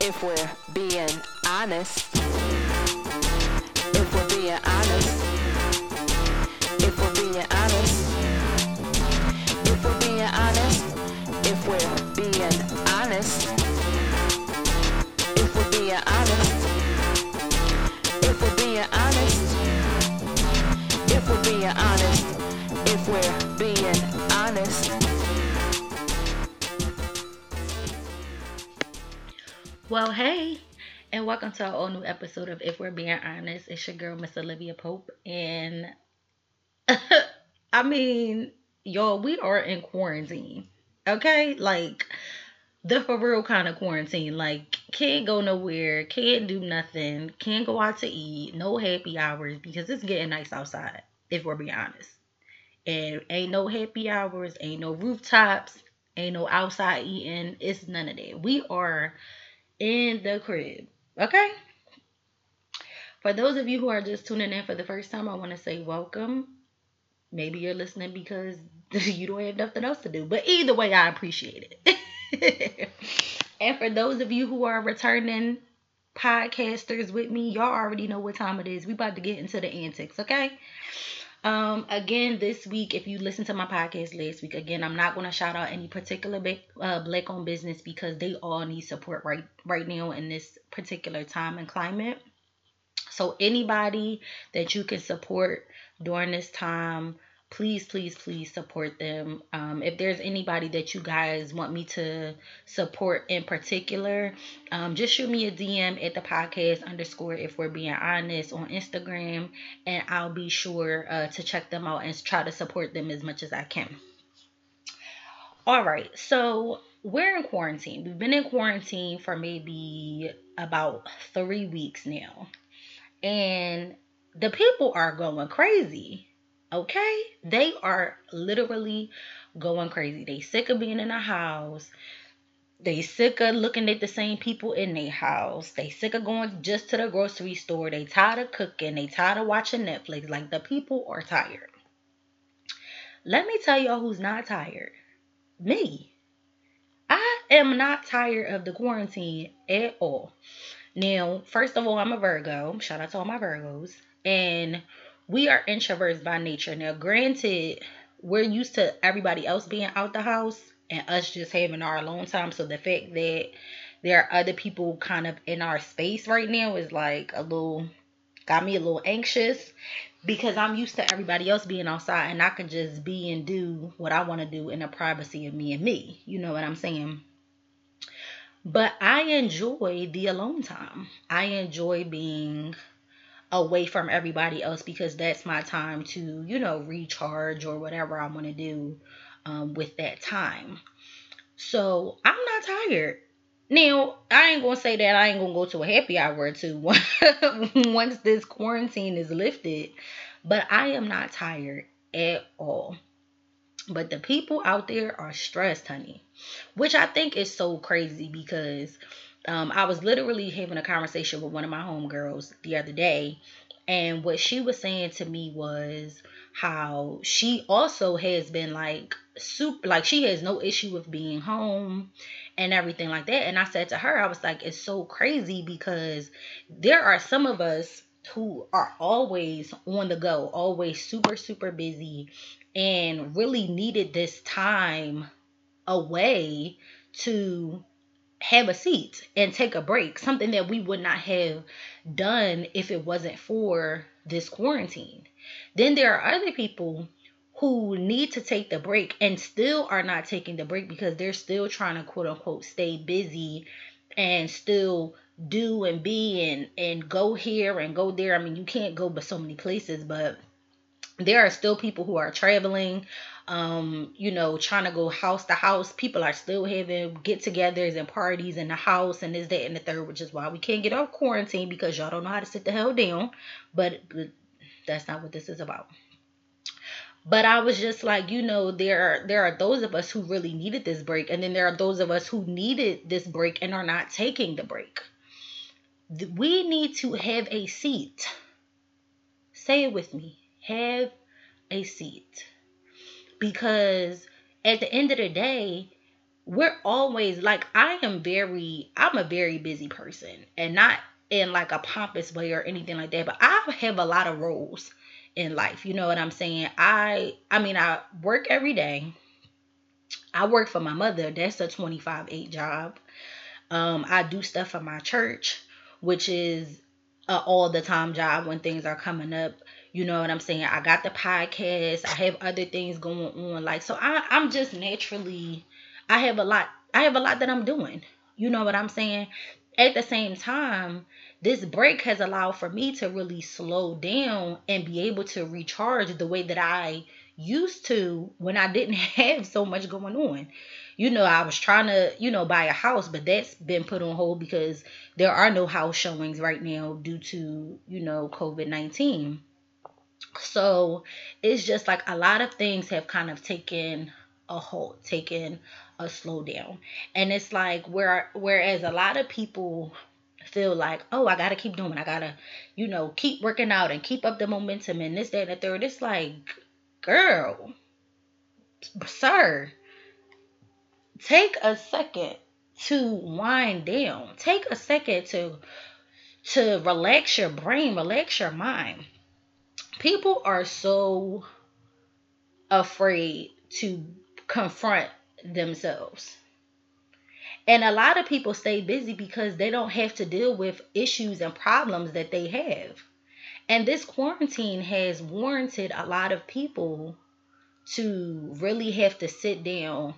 if we're being honest. If we're being honest. If we're being honest. If we're being honest. If we're being honest. If we're being honest. If we're being honest. If we're being honest. If we're being honest. Well, hey, and welcome to our all new episode of If We're Being Honest. It's your girl, Miss Olivia Pope, and I mean, y'all, we are in quarantine, okay? Like the for real kind of quarantine. Like, can't go nowhere, can't do nothing, can't go out to eat, no happy hours because it's getting nice outside. If we're being honest, and ain't no happy hours, ain't no rooftops, ain't no outside eating. It's none of that. We are in the crib. Okay? For those of you who are just tuning in for the first time, I want to say welcome. Maybe you're listening because you don't have nothing else to do. But either way, I appreciate it. and for those of you who are returning podcasters with me, y'all already know what time it is. We about to get into the antics, okay? Um, again, this week, if you listen to my podcast last week, again, I'm not going to shout out any particular uh, black owned business because they all need support right right now in this particular time and climate. So anybody that you can support during this time, please, please, please support them. Um, if there's anybody that you guys want me to support in particular, um, just shoot me a DM at the podcast underscore if we're being honest on Instagram, and I'll be sure uh, to check them out and try to support them as much as I can. All right, so we're in quarantine. We've been in quarantine for maybe about three weeks now, and the people are going crazy Okay? They are literally going crazy. They sick of being in a house. They sick of looking at the same people in their house. They sick of going just to the grocery store. They tired of cooking. They tired of watching Netflix. Like the people are tired. Let me tell y'all who's not tired. Me. I am not tired of the quarantine at all. Now, first of all, I'm a Virgo. Shout out to all my Virgos. And we are introverts by nature. Now, granted, we're used to everybody else being out the house and us just having our alone time. So the fact that there are other people kind of in our space right now is like a little got me a little anxious because I'm used to everybody else being outside and I can just be and do what I want to do in the privacy of me and me. You know what I'm saying? But I enjoy the alone time. I enjoy being away from everybody else because that's my time to, you know, recharge or whatever I want to do um, with that time. So I'm not tired. Now, I ain't gonna say that I ain't gonna go to a happy hour or two once this quarantine is lifted, but I am not tired at all. But the people out there are stressed, honey, which I think is so crazy because um, I was literally having a conversation with one of my homegirls the other day, and what she was saying to me was how she also has been like super like she has no issue with being home and everything like that. And I said to her, I was like, it's so crazy because there are some of us who are always on the go, always super, super busy, and really needed this time away to have a seat and take a break, something that we would not have done if it wasn't for this quarantine. Then there are other people who need to take the break and still are not taking the break because they're still trying to quote unquote stay busy and still do and be and and go here and go there. I mean, you can't go but so many places, but there are still people who are traveling um, you know, trying to go house to house. People are still having get togethers and parties in the house and is that and the third, which is why we can't get off quarantine because y'all don't know how to sit the hell down. But, but that's not what this is about. But I was just like, you know, there are there are those of us who really needed this break, and then there are those of us who needed this break and are not taking the break. We need to have a seat. Say it with me. Have a seat because at the end of the day, we're always like I am very I'm a very busy person and not in like a pompous way or anything like that, but I have a lot of roles in life. You know what I'm saying? I I mean I work every day. I work for my mother. That's a 25/8 job. Um I do stuff for my church, which is all the time job when things are coming up. You know what I'm saying? I got the podcast. I have other things going on. Like so I I'm just naturally I have a lot I have a lot that I'm doing. You know what I'm saying? At the same time, this break has allowed for me to really slow down and be able to recharge the way that I used to when I didn't have so much going on. You know, I was trying to, you know, buy a house, but that's been put on hold because there are no house showings right now due to, you know, COVID 19. So it's just like a lot of things have kind of taken a hold, taken a slowdown. And it's like where whereas a lot of people feel like, oh, I gotta keep doing, I gotta, you know, keep working out and keep up the momentum and this, that, and the third. It's like, girl, sir, take a second to wind down. Take a second to to relax your brain, relax your mind. People are so afraid to confront themselves. And a lot of people stay busy because they don't have to deal with issues and problems that they have. And this quarantine has warranted a lot of people to really have to sit down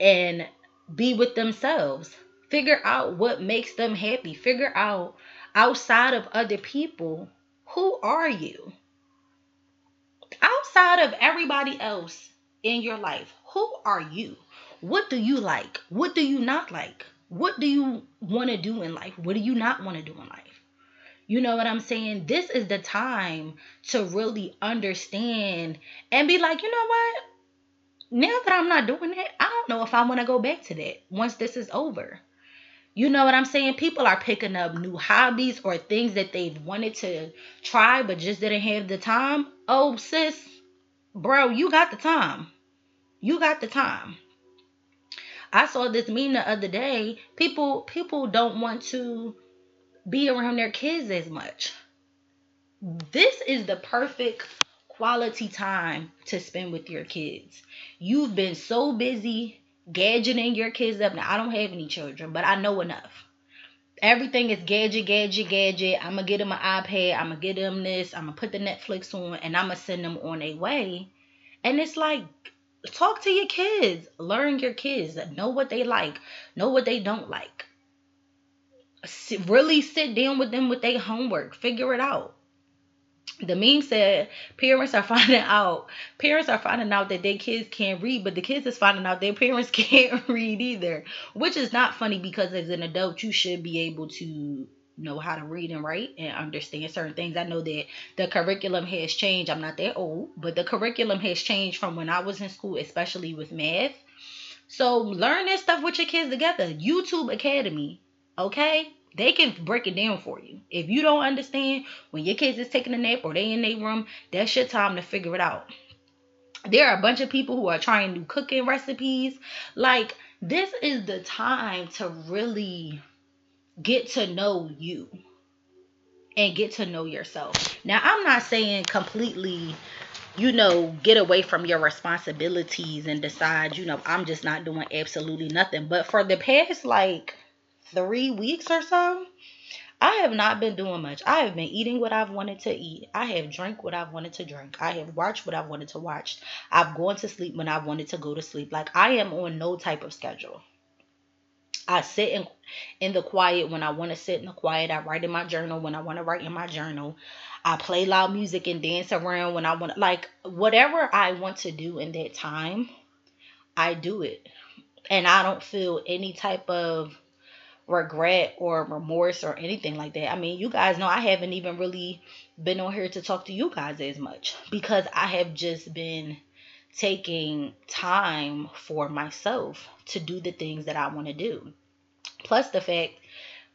and be with themselves. Figure out what makes them happy. Figure out outside of other people, who are you? Outside of everybody else in your life, who are you? What do you like? What do you not like? What do you want to do in life? What do you not want to do in life? You know what I'm saying? This is the time to really understand and be like, you know what? Now that I'm not doing it, I don't know if I want to go back to that once this is over. You know what I'm saying? People are picking up new hobbies or things that they've wanted to try but just didn't have the time. Oh, sis, bro, you got the time. You got the time. I saw this meme the other day. People people don't want to be around their kids as much. This is the perfect quality time to spend with your kids. You've been so busy gadgeting your kids up. Now I don't have any children, but I know enough. Everything is gadget, gadget, gadget. I'm gonna get them an iPad. I'm gonna get them this. I'm gonna put the Netflix on, and I'm gonna send them on a way. And it's like talk to your kids learn your kids know what they like know what they don't like really sit down with them with their homework figure it out the meme said parents are finding out parents are finding out that their kids can't read but the kids is finding out their parents can't read either which is not funny because as an adult you should be able to know how to read and write and understand certain things. I know that the curriculum has changed. I'm not that old, but the curriculum has changed from when I was in school, especially with math. So learn this stuff with your kids together. YouTube Academy, okay? They can break it down for you. If you don't understand when your kids is taking a nap or they in their room, that's your time to figure it out. There are a bunch of people who are trying new cooking recipes. Like this is the time to really get to know you and get to know yourself. Now, I'm not saying completely, you know, get away from your responsibilities and decide, you know, I'm just not doing absolutely nothing. But for the past like three weeks or so, I have not been doing much. I have been eating what I've wanted to eat. I have drank what I've wanted to drink. I have watched what I've wanted to watch. I've gone to sleep when I wanted to go to sleep. Like I am on no type of schedule. I sit in in the quiet when I want to sit in the quiet. I write in my journal when I want to write in my journal. I play loud music and dance around when I want like whatever I want to do in that time, I do it. And I don't feel any type of regret or remorse or anything like that. I mean, you guys know I haven't even really been on here to talk to you guys as much because I have just been taking time for myself to do the things that I want to do. Plus the fact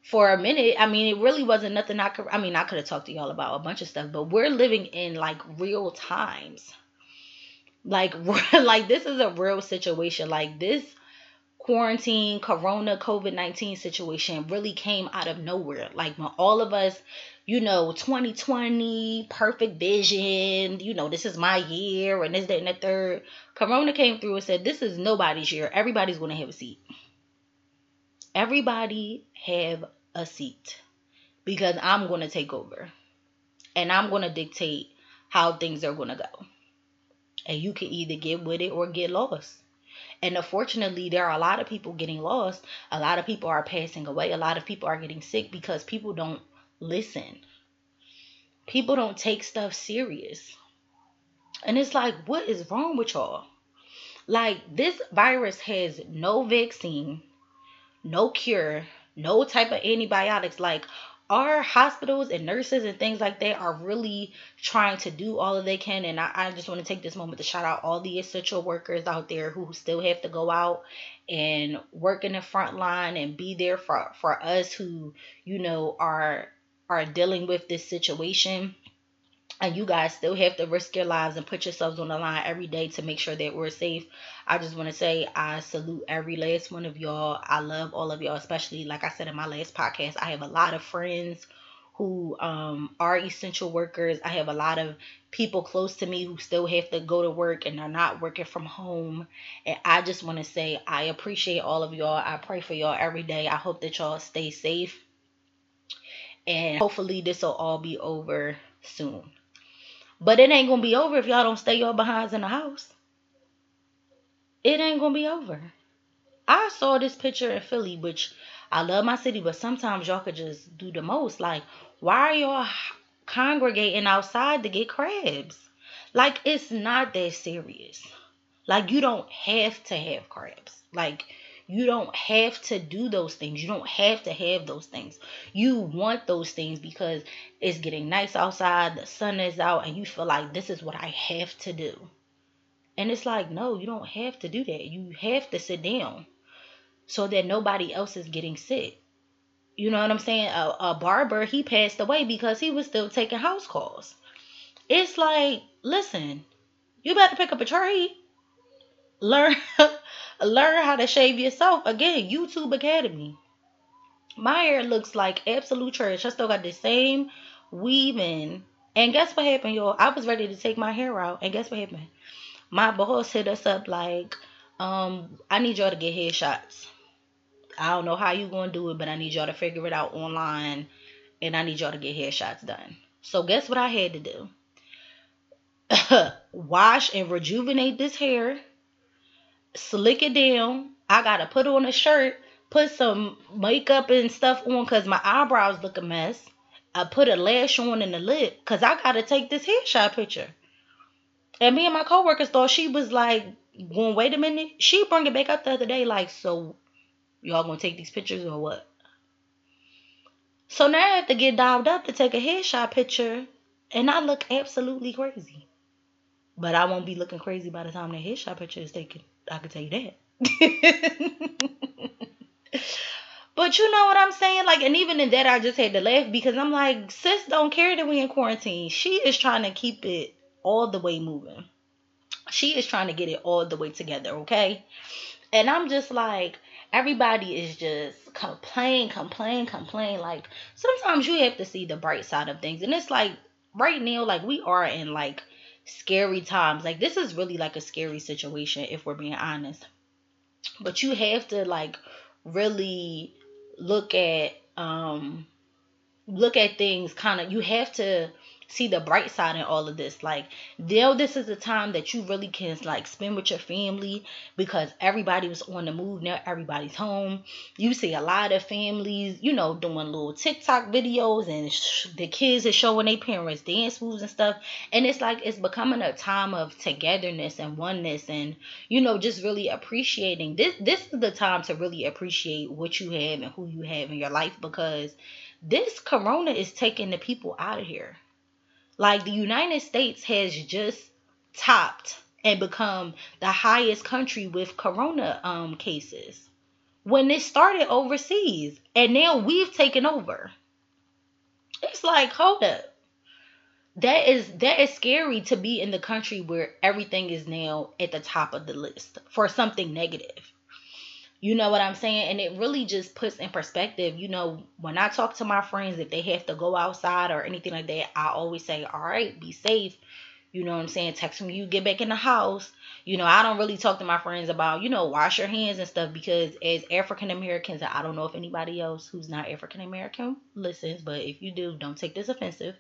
for a minute, I mean, it really wasn't nothing I could I mean, I could have talked to y'all about a bunch of stuff, but we're living in like real times. Like like this is a real situation. Like this quarantine, corona, COVID 19 situation really came out of nowhere. Like when all of us, you know, 2020, perfect vision, you know, this is my year, and this, that, and the third. Corona came through and said, This is nobody's year. Everybody's going to have a seat. Everybody have a seat because I'm going to take over and I'm going to dictate how things are going to go. And you can either get with it or get lost. And unfortunately, there are a lot of people getting lost. A lot of people are passing away. A lot of people are getting sick because people don't listen. People don't take stuff serious. And it's like, what is wrong with y'all? Like, this virus has no vaccine, no cure, no type of antibiotics. Like, our hospitals and nurses and things like that are really trying to do all that they can. And I, I just want to take this moment to shout out all the essential workers out there who still have to go out and work in the front line and be there for, for us who, you know, are are dealing with this situation and you guys still have to risk your lives and put yourselves on the line every day to make sure that we're safe. I just want to say I salute every last one of y'all. I love all of y'all, especially like I said in my last podcast. I have a lot of friends who um, are essential workers. I have a lot of people close to me who still have to go to work and are not working from home. And I just want to say I appreciate all of y'all. I pray for y'all every day. I hope that y'all stay safe. And hopefully this will all be over soon. But it ain't gonna be over if y'all don't stay your behinds in the house. It ain't gonna be over. I saw this picture in Philly, which I love my city, but sometimes y'all could just do the most. Like, why are y'all congregating outside to get crabs? Like, it's not that serious. Like, you don't have to have crabs. Like, you don't have to do those things. You don't have to have those things. You want those things because it's getting nice outside, the sun is out, and you feel like this is what I have to do. And it's like, no, you don't have to do that. You have to sit down so that nobody else is getting sick. You know what I'm saying? A, a barber, he passed away because he was still taking house calls. It's like, listen, you better pick up a tree Learn Learn how to shave yourself. Again, YouTube Academy. My hair looks like absolute trash. I still got the same weaving. And guess what happened, y'all? I was ready to take my hair out. And guess what happened? My boss hit us up like, um, I need y'all to get headshots. I don't know how you gonna do it, but I need y'all to figure it out online. And I need y'all to get headshots done. So guess what I had to do? Wash and rejuvenate this hair slick it down. I gotta put on a shirt, put some makeup and stuff on because my eyebrows look a mess. I put a lash on in the lip because I gotta take this headshot picture. And me and my coworkers thought she was like, going, wait a minute. She bring it back up the other day, like, so y'all gonna take these pictures or what? So now I have to get dialed up to take a headshot picture, and I look absolutely crazy. But I won't be looking crazy by the time the headshot picture is taken. I can tell you that. but you know what I'm saying? Like, and even in that, I just had to laugh because I'm like, sis don't care that we in quarantine. She is trying to keep it all the way moving. She is trying to get it all the way together, okay? And I'm just like, everybody is just complain, complain, complain. Like, sometimes you have to see the bright side of things. And it's like, right now, like, we are in like scary times. Like this is really like a scary situation if we're being honest. But you have to like really look at um look at things kind of you have to see the bright side in all of this. Like, now this is a time that you really can like spend with your family because everybody was on the move. Now everybody's home. You see a lot of families, you know, doing little TikTok videos and sh- the kids are showing their parents dance moves and stuff. And it's like it's becoming a time of togetherness and oneness and you know just really appreciating this. This is the time to really appreciate what you have and who you have in your life because this corona is taking the people out of here. Like the United States has just topped and become the highest country with corona um cases when it started overseas and now we've taken over. It's like, hold up. That is that is scary to be in the country where everything is now at the top of the list for something negative. You know what I'm saying? And it really just puts in perspective, you know, when I talk to my friends, if they have to go outside or anything like that, I always say, all right, be safe. You know what I'm saying? Text me, you get back in the house. You know, I don't really talk to my friends about, you know, wash your hands and stuff because as African Americans, I don't know if anybody else who's not African American listens, but if you do, don't take this offensive.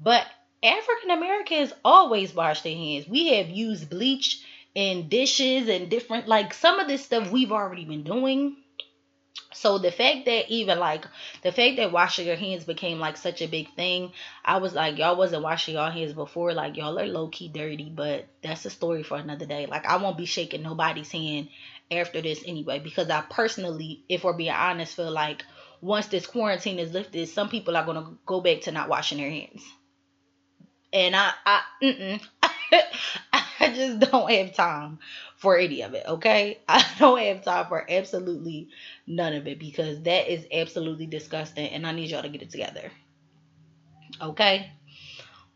But African Americans always wash their hands. We have used bleach and dishes and different like some of this stuff we've already been doing. So the fact that even like the fact that washing your hands became like such a big thing, I was like, y'all wasn't washing y'all hands before, like y'all are low key dirty, but that's a story for another day. Like I won't be shaking nobody's hand after this anyway, because I personally, if we're being honest, feel like once this quarantine is lifted, some people are gonna go back to not washing their hands. And I, I, mm-mm. I just don't have time for any of it, okay? I don't have time for absolutely none of it because that is absolutely disgusting and I need y'all to get it together. Okay?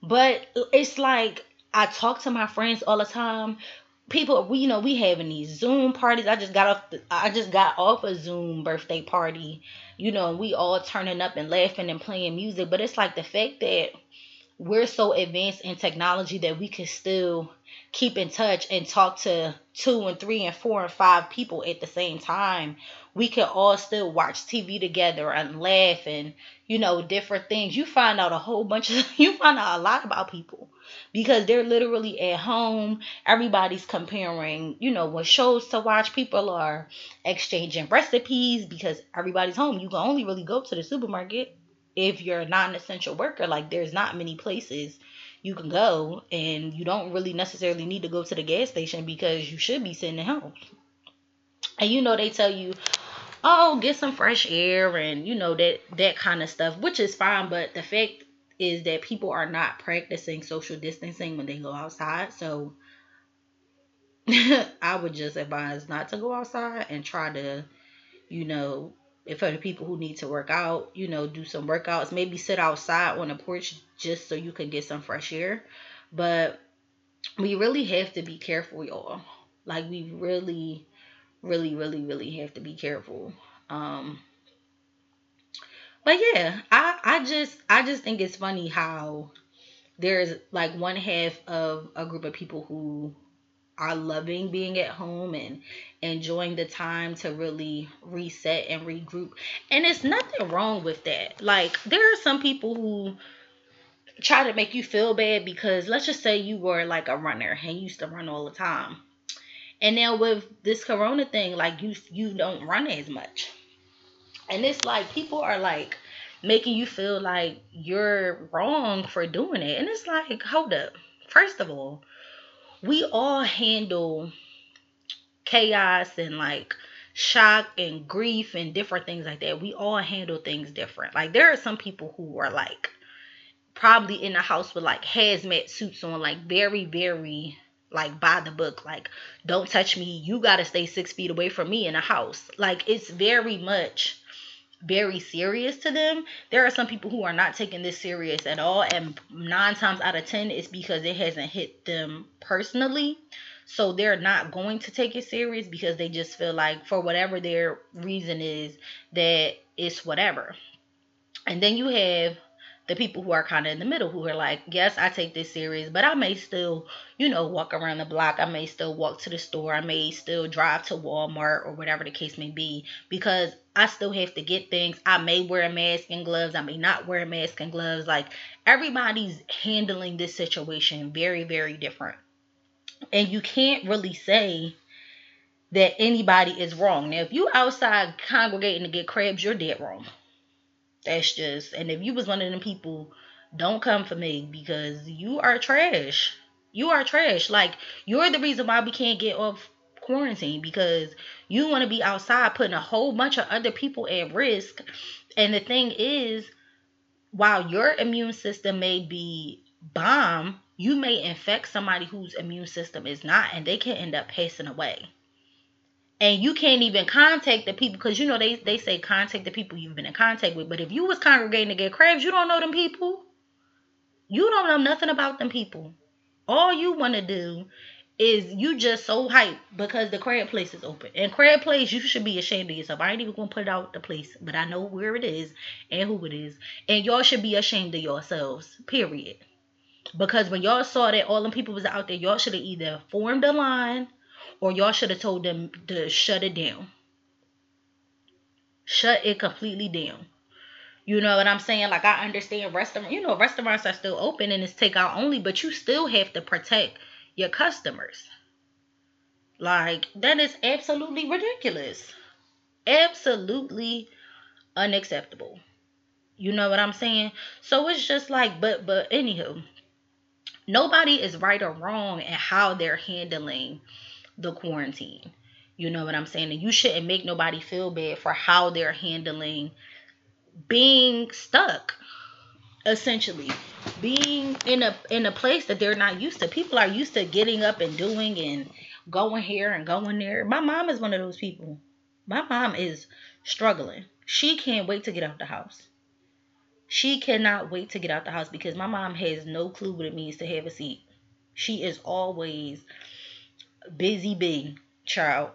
But it's like I talk to my friends all the time. People, we you know, we having these Zoom parties. I just got off the, I just got off a Zoom birthday party. You know, we all turning up and laughing and playing music, but it's like the fact that we're so advanced in technology that we can still keep in touch and talk to two and three and four and five people at the same time. We can all still watch TV together and laugh and, you know, different things. You find out a whole bunch of, you find out a lot about people because they're literally at home. Everybody's comparing, you know, what shows to watch. People are exchanging recipes because everybody's home. You can only really go to the supermarket if you're a non-essential worker. Like, there's not many places you can go and you don't really necessarily need to go to the gas station because you should be sitting at home. And you know they tell you, "Oh, get some fresh air and you know that that kind of stuff," which is fine, but the fact is that people are not practicing social distancing when they go outside. So I would just advise not to go outside and try to, you know, if for the people who need to work out, you know, do some workouts, maybe sit outside on a porch just so you can get some fresh air. But we really have to be careful, y'all. Like we really, really, really, really have to be careful. Um but yeah, I I just I just think it's funny how there's like one half of a group of people who are loving being at home and enjoying the time to really reset and regroup. And it's nothing wrong with that. Like there are some people who try to make you feel bad because let's just say you were like a runner and used to run all the time. And now with this corona thing, like you you don't run as much. And it's like people are like making you feel like you're wrong for doing it. And it's like, hold up. First of all, we all handle chaos and like shock and grief and different things like that. We all handle things different. Like there are some people who are like probably in the house with like hazmat suits on, like very, very like by the book. Like, don't touch me. You gotta stay six feet away from me in a house. Like it's very much very serious to them. There are some people who are not taking this serious at all, and nine times out of ten, it's because it hasn't hit them personally. So they're not going to take it serious because they just feel like, for whatever their reason is, that it's whatever. And then you have the people who are kind of in the middle who are like, yes, I take this serious, but I may still, you know, walk around the block. I may still walk to the store. I may still drive to Walmart or whatever the case may be because I still have to get things. I may wear a mask and gloves. I may not wear a mask and gloves. Like everybody's handling this situation very, very different. And you can't really say that anybody is wrong. Now, if you outside congregating to get crabs, you're dead wrong. That's just, and if you was one of them people, don't come for me because you are trash. You are trash. Like you're the reason why we can't get off quarantine because you want to be outside putting a whole bunch of other people at risk. And the thing is, while your immune system may be bomb, you may infect somebody whose immune system is not, and they can end up passing away and you can't even contact the people because you know they, they say contact the people you've been in contact with but if you was congregating to get crabs you don't know them people you don't know nothing about them people all you want to do is you just so hyped because the crab place is open. And crab place, you should be ashamed of yourself. I ain't even gonna put it out the place, but I know where it is and who it is. And y'all should be ashamed of yourselves. Period. Because when y'all saw that all them people was out there, y'all should have either formed a line or y'all should have told them to shut it down. Shut it completely down. You know what I'm saying? Like I understand restaurant, you know, restaurants are still open and it's takeout only, but you still have to protect your customers. Like that is absolutely ridiculous. Absolutely unacceptable. You know what I'm saying? So it's just like, but but anywho, nobody is right or wrong in how they're handling the quarantine. You know what I'm saying? And you shouldn't make nobody feel bad for how they're handling being stuck essentially. Being in a in a place that they're not used to. People are used to getting up and doing and going here and going there. My mom is one of those people. My mom is struggling. She can't wait to get out the house. She cannot wait to get out the house because my mom has no clue what it means to have a seat. She is always busy bee child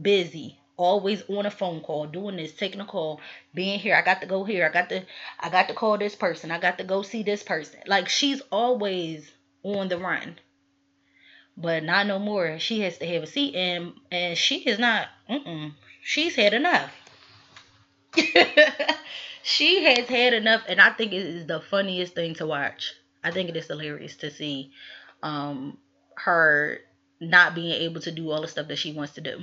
busy always on a phone call, doing this, taking a call, being here. I got to go here. I got to I got to call this person. I got to go see this person. Like she's always on the run. But not no more. She has to have a seat and and she is not mm she's had enough. she has had enough and I think it is the funniest thing to watch. I think it is hilarious to see um her not being able to do all the stuff that she wants to do.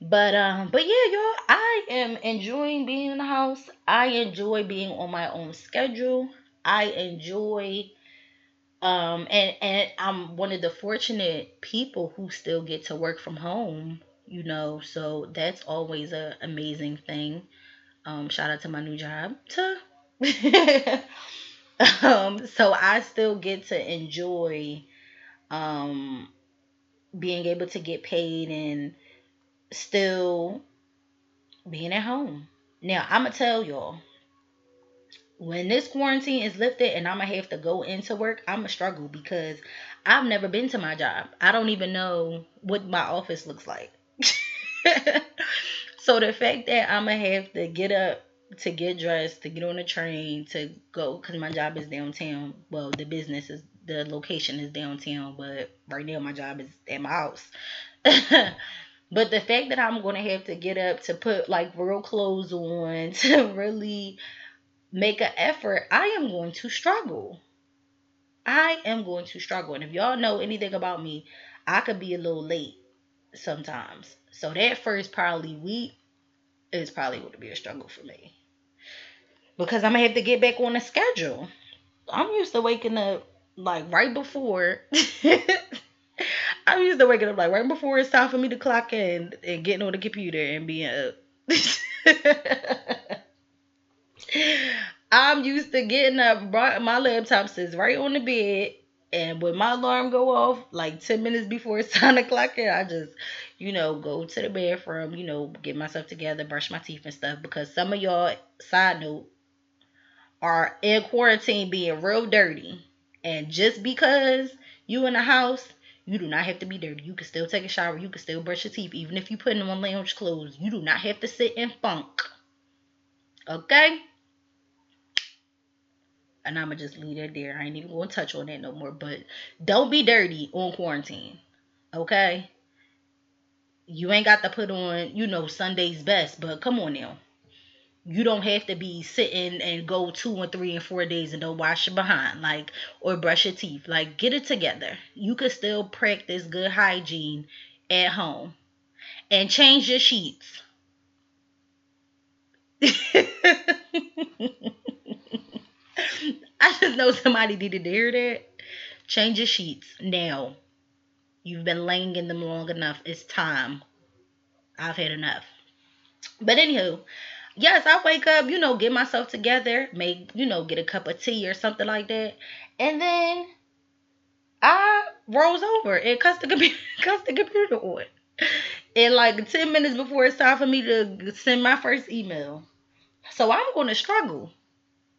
But um, but yeah, y'all, I am enjoying being in the house. I enjoy being on my own schedule. I enjoy um and and I'm one of the fortunate people who still get to work from home, you know, so that's always a amazing thing. Um, shout out to my new job. um, so I still get to enjoy um being able to get paid and still being at home. Now, I'm going to tell y'all when this quarantine is lifted and I'm going to have to go into work, I'm going to struggle because I've never been to my job. I don't even know what my office looks like. so the fact that I'm going to have to get up to get dressed, to get on the train, to go, because my job is downtown. Well, the business is, the location is downtown, but right now my job is at my house. But the fact that I'm going to have to get up to put like real clothes on, to really make an effort, I am going to struggle. I am going to struggle. And if y'all know anything about me, I could be a little late sometimes. So that first probably week is probably going to be a struggle for me. Because I'm going to have to get back on the schedule. I'm used to waking up like right before I'm used to waking up like right before it's time for me to clock in and getting on the computer and being up. I'm used to getting up. My laptop sits right on the bed, and when my alarm go off, like ten minutes before it's time to clock in, I just, you know, go to the bathroom, you know, get myself together, brush my teeth and stuff. Because some of y'all, side note, are in quarantine being real dirty, and just because you in the house you do not have to be dirty. You can still take a shower. You can still brush your teeth. Even if you put on lounge clothes, you do not have to sit in funk. Okay? And I'ma just leave that there. I ain't even gonna touch on that no more. But don't be dirty on quarantine. Okay? You ain't got to put on, you know, Sunday's best, but come on now you don't have to be sitting and go two and three and four days and don't wash your behind like or brush your teeth. Like get it together. You could still practice good hygiene at home. And change your sheets. I just know somebody needed to hear that. Change your sheets now. You've been laying in them long enough. It's time. I've had enough. But anywho yes, I wake up, you know, get myself together, make, you know, get a cup of tea or something like that. And then I rolls over and cuss the computer, cuss the computer on. And like 10 minutes before it's time for me to send my first email. So I'm to struggle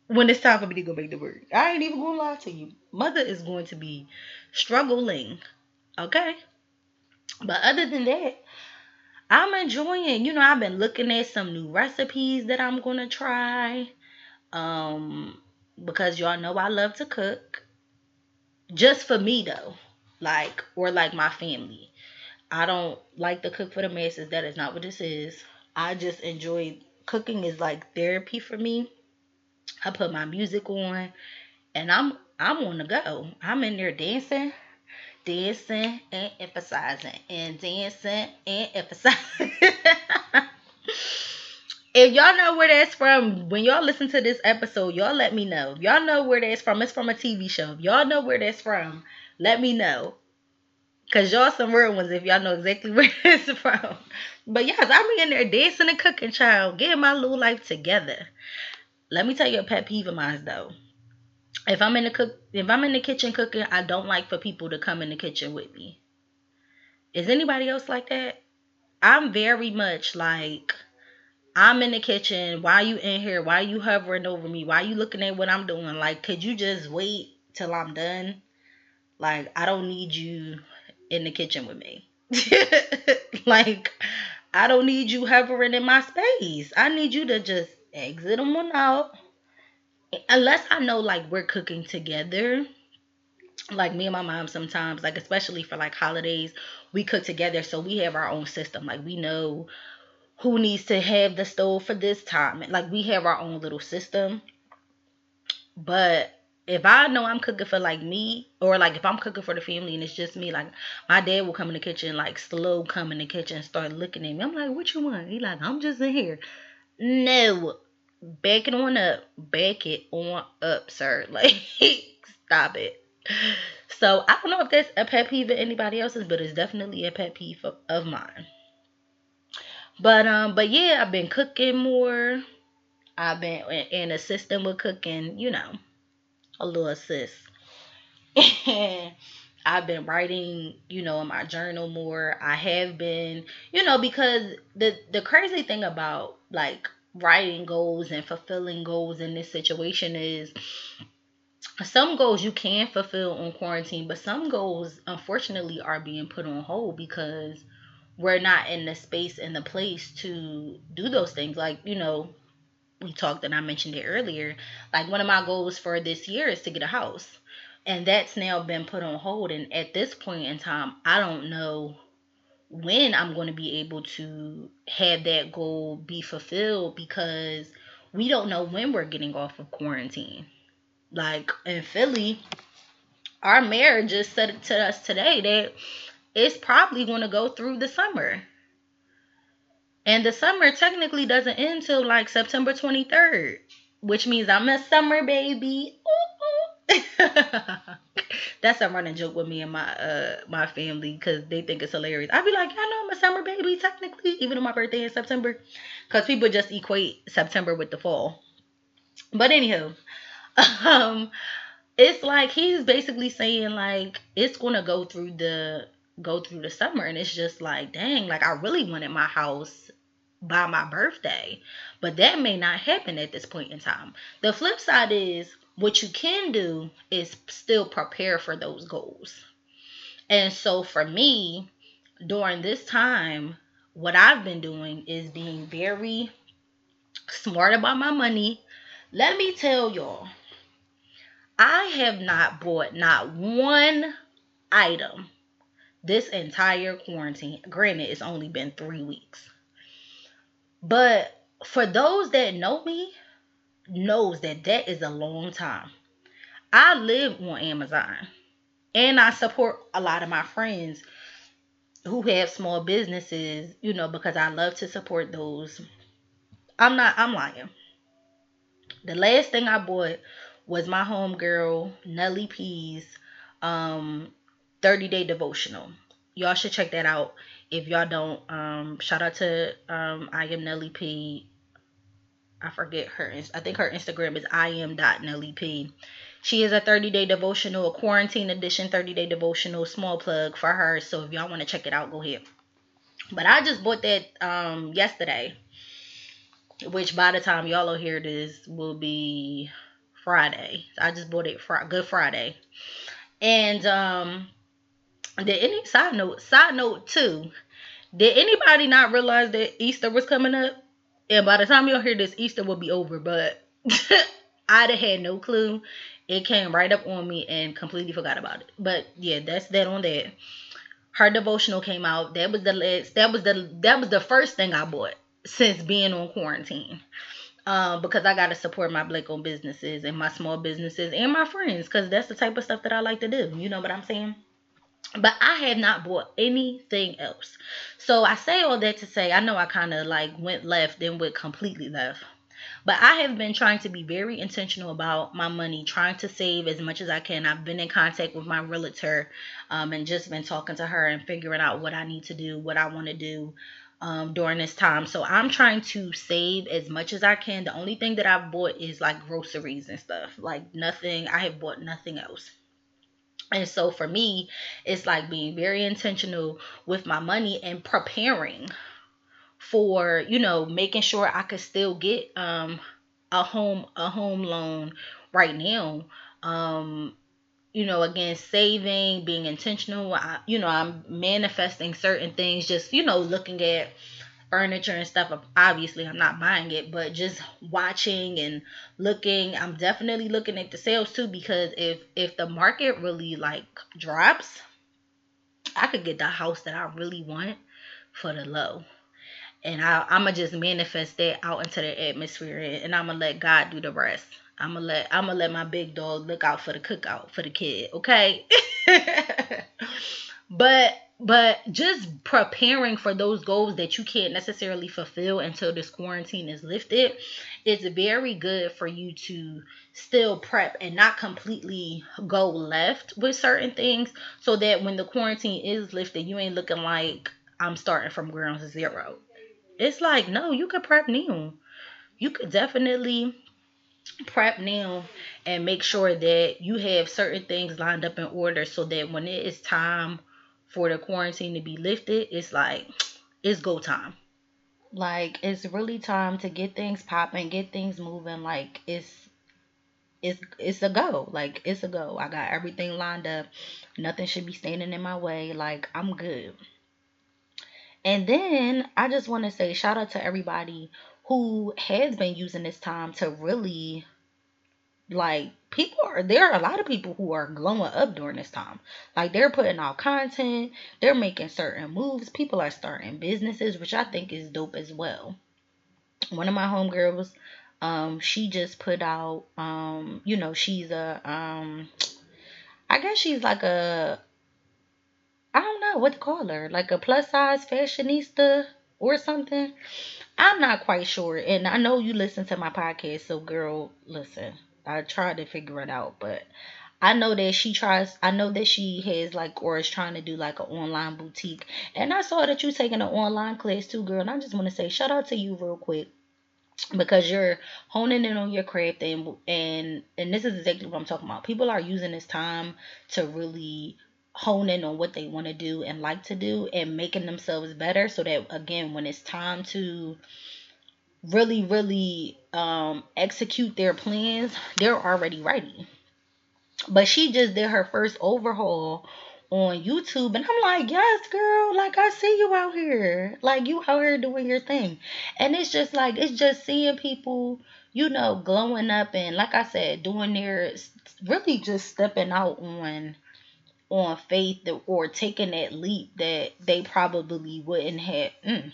when it's time for me to go back to work. I ain't even to lie to you. mother is going to be struggling. Okay? But other than that, I'm enjoying, you know, I've been looking at some new recipes that I'm going to try. Um because y'all know I love to cook. Just for me though. Like or like my family. I don't like to cook for the masses. That is not what this is. I just enjoy cooking is like therapy for me. I put my music on and I'm I'm on the go. I'm in there dancing, dancing and emphasizing and dancing and emphasizing. if y'all know where that's from, when y'all listen to this episode, y'all let me know. If y'all know where that's from, it's from a TV show. If y'all know where that's from, let me know. Cause y'all some real ones if y'all know exactly where it's from. But yes, I'm in there dancing and cooking, child, getting my little life together. Let me tell you a pet peeve of mine though. If I'm in the cook if I'm in the kitchen cooking, I don't like for people to come in the kitchen with me. Is anybody else like that? I'm very much like I'm in the kitchen. Why you in here? Why you hovering over me? Why you looking at what I'm doing? Like, could you just wait till I'm done? Like, I don't need you in the kitchen with me. like, I don't need you hovering in my space. I need you to just exit them on out. Unless I know like we're cooking together. Like me and my mom sometimes, like especially for like holidays, we cook together so we have our own system. Like we know who needs to have the stove for this time. Like we have our own little system. But if I know I'm cooking for like me, or like if I'm cooking for the family and it's just me, like my dad will come in the kitchen, like slow come in the kitchen start looking at me. I'm like, what you want? He like, I'm just in here. No, back it on up, back it on up, sir. Like, stop it. So I don't know if that's a pet peeve of anybody else's, but it's definitely a pet peeve of, of mine. But um, but yeah, I've been cooking more. I've been in assisting with cooking, you know a little assist. And I've been writing, you know, in my journal more. I have been, you know, because the the crazy thing about like writing goals and fulfilling goals in this situation is some goals you can fulfill on quarantine, but some goals unfortunately are being put on hold because we're not in the space and the place to do those things. Like, you know, we talked and I mentioned it earlier. Like one of my goals for this year is to get a house. And that's now been put on hold. And at this point in time, I don't know when I'm going to be able to have that goal be fulfilled because we don't know when we're getting off of quarantine. Like in Philly, our mayor just said to us today that it's probably going to go through the summer. And the summer technically doesn't end till like September 23rd, which means I'm a summer baby. That's a running joke with me and my uh my family because they think it's hilarious. I'd be like, y'all know I'm a summer baby technically, even though my birthday is September, because people just equate September with the fall. But anywho, um, it's like he's basically saying like it's gonna go through the go through the summer and it's just like dang like i really wanted my house by my birthday but that may not happen at this point in time the flip side is what you can do is still prepare for those goals and so for me during this time what i've been doing is being very smart about my money let me tell y'all i have not bought not one item this entire quarantine. Granted, it's only been three weeks. But for those that know me, knows that that is a long time. I live on Amazon. And I support a lot of my friends who have small businesses, you know, because I love to support those. I'm not I'm lying. The last thing I bought was my homegirl Nelly P's um 30 day devotional. Y'all should check that out. If y'all don't, um, shout out to um, I am Nelly P. I forget her. I think her Instagram is I am Nelly P. She is a 30 day devotional, a quarantine edition 30 day devotional, small plug for her. So if y'all want to check it out, go ahead. But I just bought that um yesterday, which by the time y'all will hear this will be Friday. I just bought it for Good Friday. And um did any side note side note too did anybody not realize that easter was coming up and by the time you'll hear this easter will be over but i'd have had no clue. It came right up on me and completely forgot about it. But yeah that's that on that. Her devotional came out. That was the last that was the that was the first thing i bought since being on quarantine. Um, because I gotta support my black owned businesses and my small businesses and my friends, because that's the type of stuff that I like to do. You know what I'm saying? But I have not bought anything else. So I say all that to say I know I kind of like went left then went completely left. But I have been trying to be very intentional about my money, trying to save as much as I can. I've been in contact with my realtor um, and just been talking to her and figuring out what I need to do, what I want to do um, during this time. So I'm trying to save as much as I can. The only thing that I've bought is like groceries and stuff. Like nothing, I have bought nothing else. And so for me, it's like being very intentional with my money and preparing for, you know, making sure I could still get um a home a home loan right now. Um you know, again, saving, being intentional. I, you know, I'm manifesting certain things, just, you know, looking at furniture and stuff obviously i'm not buying it but just watching and looking i'm definitely looking at the sales too because if if the market really like drops i could get the house that i really want for the low. And I, i'm gonna just manifest that out into the atmosphere and i'm gonna let god do the rest. I'm gonna let i'm gonna let my big dog look out for the cookout for the kid okay? But but just preparing for those goals that you can't necessarily fulfill until this quarantine is lifted it's very good for you to still prep and not completely go left with certain things so that when the quarantine is lifted you ain't looking like i'm starting from ground zero. It's like no you could prep now. You could definitely prep now and make sure that you have certain things lined up in order so that when it is time for the quarantine to be lifted, it's like it's go time. Like it's really time to get things popping, get things moving. Like it's it's it's a go. Like it's a go. I got everything lined up. Nothing should be standing in my way. Like I'm good. And then I just want to say shout out to everybody who has been using this time to really like people are there are a lot of people who are glowing up during this time. Like they're putting out content they're making certain moves people are starting businesses which i think is dope as well. One of my homegirls um she just put out um you know she's a um i guess she's like a i don't know what to call her like a plus size fashionista or something. I'm not quite sure and i know you listen to my podcast so girl listen I tried to figure it out, but I know that she tries. I know that she has like or is trying to do like an online boutique. And I saw that you taking an online class too, girl. And I just want to say shout out to you real quick because you're honing in on your craft and and and this is exactly what I'm talking about. People are using this time to really hone in on what they want to do and like to do and making themselves better so that again when it's time to really, really um, execute their plans, they're already ready. But she just did her first overhaul on YouTube, and I'm like, yes, girl, like I see you out here, like you out here doing your thing, and it's just like it's just seeing people, you know, glowing up and like I said, doing their really just stepping out on on faith or taking that leap that they probably wouldn't have. Mm,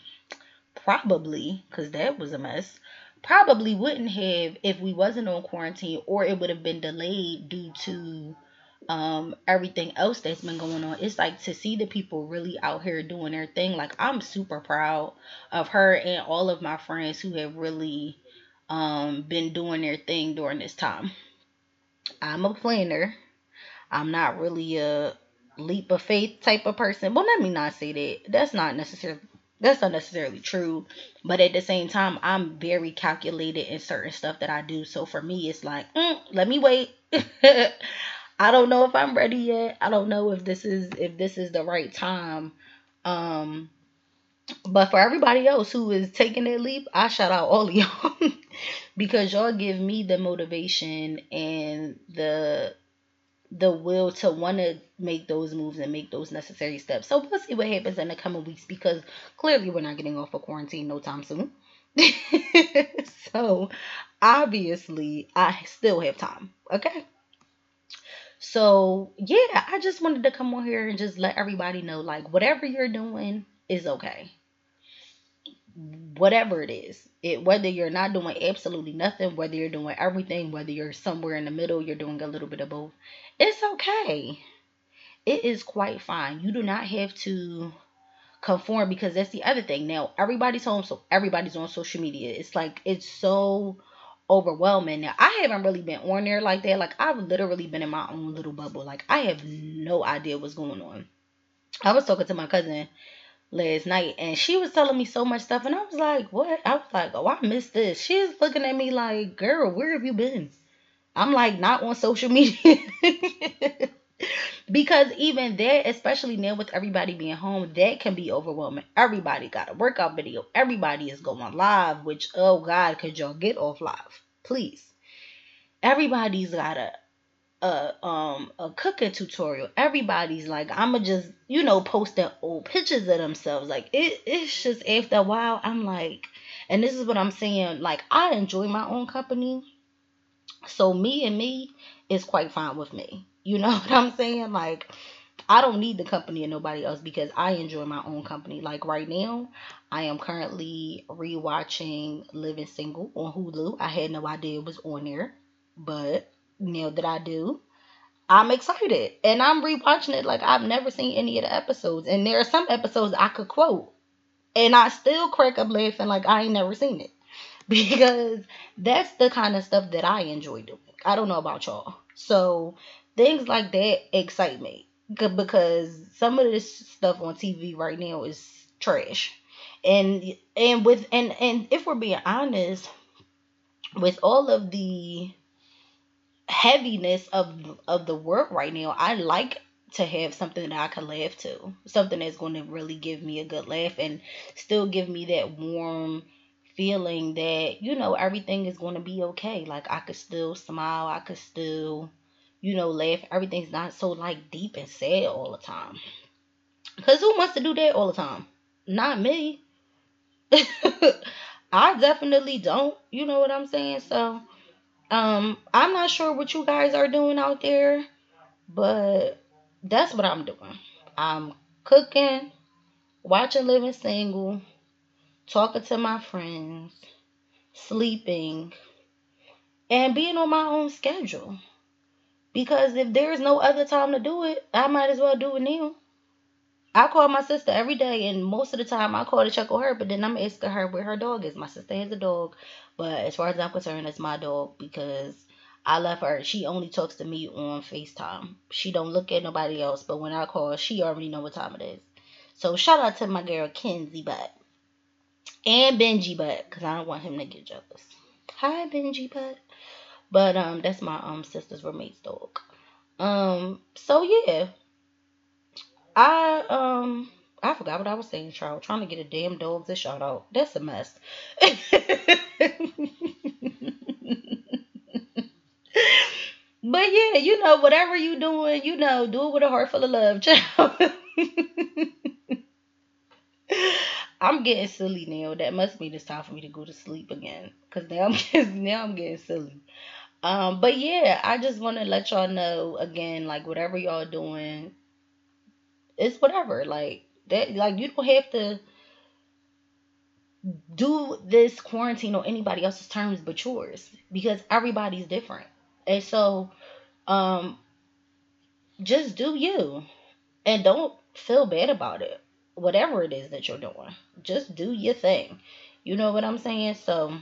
probably because that was a mess probably wouldn't have if we wasn't on quarantine or it would have been delayed due to um everything else that's been going on. It's like to see the people really out here doing their thing. Like i'm super proud of her and all of my friends who have really um been doing their thing during this time. I'm a planner. I'm not really a leap of faith type of person. Well let me not say that. That's not necessarily that's not necessarily true but at the same time i'm very calculated in certain stuff that i do. So for me it's like mm, let me wait. I don't know if i'm ready yet. I don't know if this is if this is the right time. Um but for everybody else who is taking that leap i shout out all of y'all because y'all give me the motivation and the the will to want to make those moves and make those necessary steps. So we'll see what happens in the coming weeks because clearly we're not getting off of quarantine no time soon. so obviously I still have time. Okay. So yeah, I just wanted to come on here and just let everybody know like whatever you're doing is okay. Whatever it is, it whether you're not doing absolutely nothing, whether you're doing everything, whether you're somewhere in the middle, you're doing a little bit of both. It's okay. It is quite fine. You do not have to conform because that's the other thing. Now everybody's home, so everybody's on social media. It's like it's so overwhelming. Now I haven't really been on there like that. Like I've literally been in my own little bubble. Like I have no idea what's going on. I was talking to my cousin last night and she was telling me so much stuff and I was like, What? I was like, Oh, I missed this. She's looking at me like, Girl, where have you been? I'm like not on social media. because even that, especially now with everybody being home, that can be overwhelming. Everybody got a workout video. Everybody is going live, which oh God, could y'all get off live, please? Everybody's got a a um a cooking tutorial. Everybody's like, I'ma just you know posting old pictures of themselves. Like it it's just after a while, I'm like, and this is what I'm saying. Like I enjoy my own company so me and me is quite fine with me. You know what I'm saying? Like I don't need the company of nobody else because I enjoy my own company. Like right now, I am currently rewatching Living Single on Hulu. I had no idea it was on there, but now that I do, I'm excited. And I'm rewatching it like I've never seen any of the episodes. And there are some episodes I could quote. And I still crack up laughing like I ain't never seen it. because that's the kind of stuff that I enjoy doing. I don't know about y'all. So things like that excite me because some of this stuff on TV right now is trash. And and with and and if we're being honest, with all of the heaviness of of the work right now, I like to have something that I can laugh to. Something that's going to really give me a good laugh and still give me that warm feeling that you know everything is going to be okay. Like i could still smile i could still you know laugh. Everything's not so like deep and sad all the time. Because who wants to do that all the time? Not me. I definitely don't you know what i'm saying? So um i'm not sure what you guys are doing out there but that's what i'm doing. I'm cooking watching living single talking to my friends, sleeping, and being on my own schedule. Because if there's no other time to do it, I might as well do it now. I call my sister every day, and most of the time I call to check on her, but then I'm asking her where her dog is. My sister has a dog, but as far as I'm concerned, it's my dog because I love her. She only talks to me on FaceTime. She don't look at nobody else, but when I call, she already know what time it is. So shout out to my girl Kenzie Butt and Benji Butt because I don't want him to get jealous. Hi Benji Butt. But um that's my um sister's roommate's dog. Um so yeah. I um I forgot what I was saying, Charles. Trying to get a damn dog to shout out. That's a mess. but yeah, you know, whatever you doing, you know, do it with a heart full of love, child. I'm getting silly now. That must mean it's time for me to go to sleep again. Cause now I'm getting, now I'm getting silly. Um, but yeah, I just want to let y'all know again, like whatever y'all doing, it's whatever. Like that, like you don't have to do this quarantine on anybody else's terms but yours because everybody's different. And so, um, just do you, and don't feel bad about it whatever it is that you're doing. Just do your thing. You know what I'm saying? So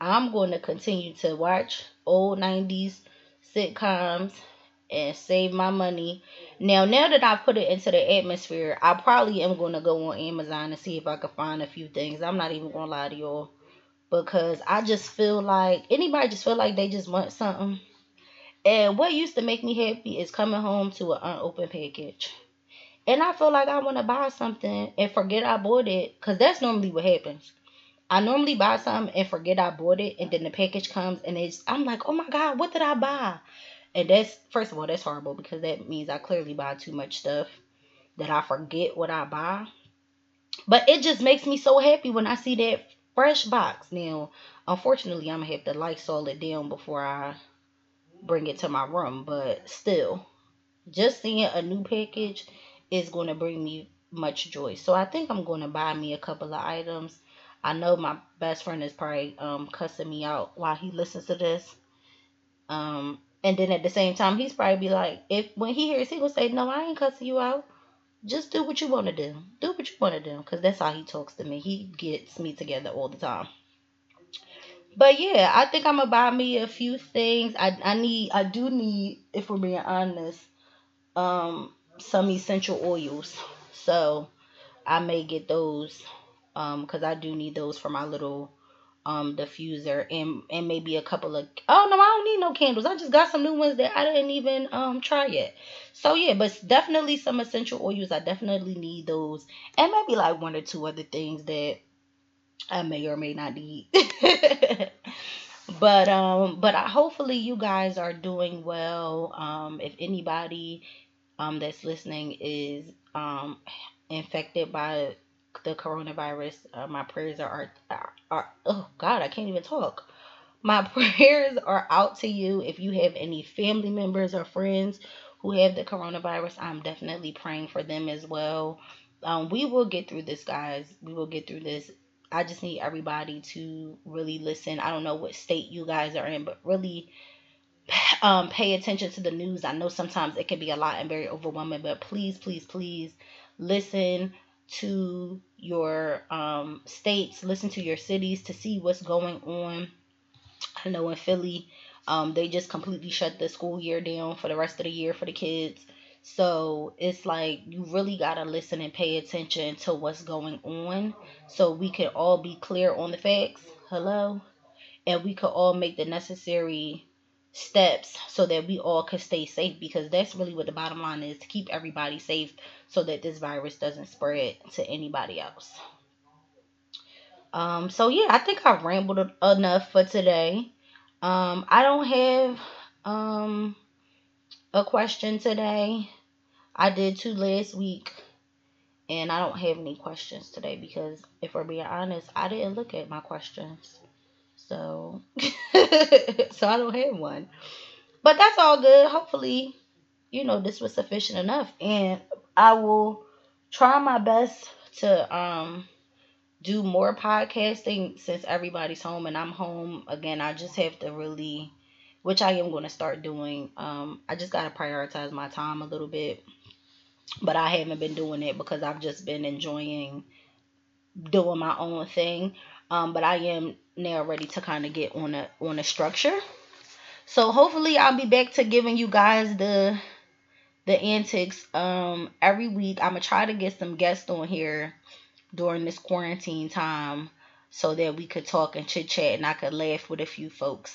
I'm going to continue to watch old 90s sitcoms and save my money. Now, now that I've put it into the atmosphere, I probably am going to go on Amazon and see if I can find a few things. I'm not even going to lie to y'all because I just feel like anybody just feel like they just want something. And what used to make me happy is coming home to an unopened package and I feel like I want to buy something and forget I bought it because that's normally what happens. I normally buy something and forget I bought it, and then the package comes and it's I'm like, oh my god, what did I buy? And that's first of all, that's horrible because that means I clearly buy too much stuff that I forget what I buy. But it just makes me so happy when I see that fresh box. Now, unfortunately, I'm gonna have to Lysol it down before I bring it to my room. But still, just seeing a new package is going to bring me much joy. So I think I'm going to buy me a couple of items I know my best friend is probably um cussing me out while he listens to this. Um, and then at the same time, he's probably be like, if when he hears, he will say, "No, I ain't cussing you out. Just do what you want to do. Do what you want to do." Cause that's how he talks to me. He gets me together all the time. But yeah, I think I'm gonna buy me a few things. I I need I do need, if we're being honest, um, some essential oils. So I may get those um because I do need those for my little um diffuser and and maybe a couple of oh no I don't need no candles. I just got some new ones that I didn't even um try yet. So yeah but definitely some essential oils. I definitely need those. And maybe like one or two other things that I may or may not need. But um but I, hopefully you guys are doing well. Um if anybody um that's listening is um infected by the coronavirus. Uh, my prayers are, are, are, oh God, I can't even talk. My prayers are out to you. If you have any family members or friends who have the coronavirus, I'm definitely praying for them as well. Um, we will get through this, guys. We will get through this. I just need everybody to really listen. I don't know what state you guys are in, but really um, pay attention to the news. I know sometimes it can be a lot and very overwhelming, but please, please, please listen to your um, states, listen to your cities to see what's going on. I know in Philly, um, they just completely shut the school year down for the rest of the year for the kids. So it's like you really got to listen and pay attention to what's going on so we can all be clear on the facts. Hello? And we could all make the necessary steps so that we all could stay safe because that's really what the bottom line is to keep everybody safe so that this virus doesn't spread to anybody else. Um, so yeah, I think I rambled enough for today. Um, I don't have um a question today. I did two last week and I don't have any questions today because if we're being honest, I didn't look at my questions. So, so I don't have one. But that's all good. Hopefully, you know, this was sufficient enough. And I will try my best to um do more podcasting since everybody's home and I'm home. Again, I just have to really which I am going to start doing. Um I just got to prioritize my time a little bit. But I haven't been doing it because I've just been enjoying doing my own thing. Um, but I am now ready to kind of get on a on a structure. So hopefully I'll be back to giving you guys the the antics um every week. I'm gonna try to get some guests on here during this quarantine time so that we could talk and chit chat and I could laugh with a few folks.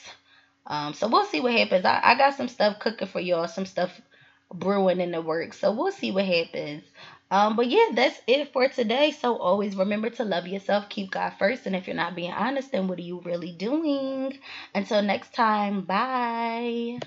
Um, so we'll see what happens. I, I got some stuff cooking for y'all, some stuff brewing in the works. So we'll see what happens. Um, but yeah, that's it for today. So always remember to love yourself, keep God first, and if you're not being honest, then what are you really doing? Until next time, bye.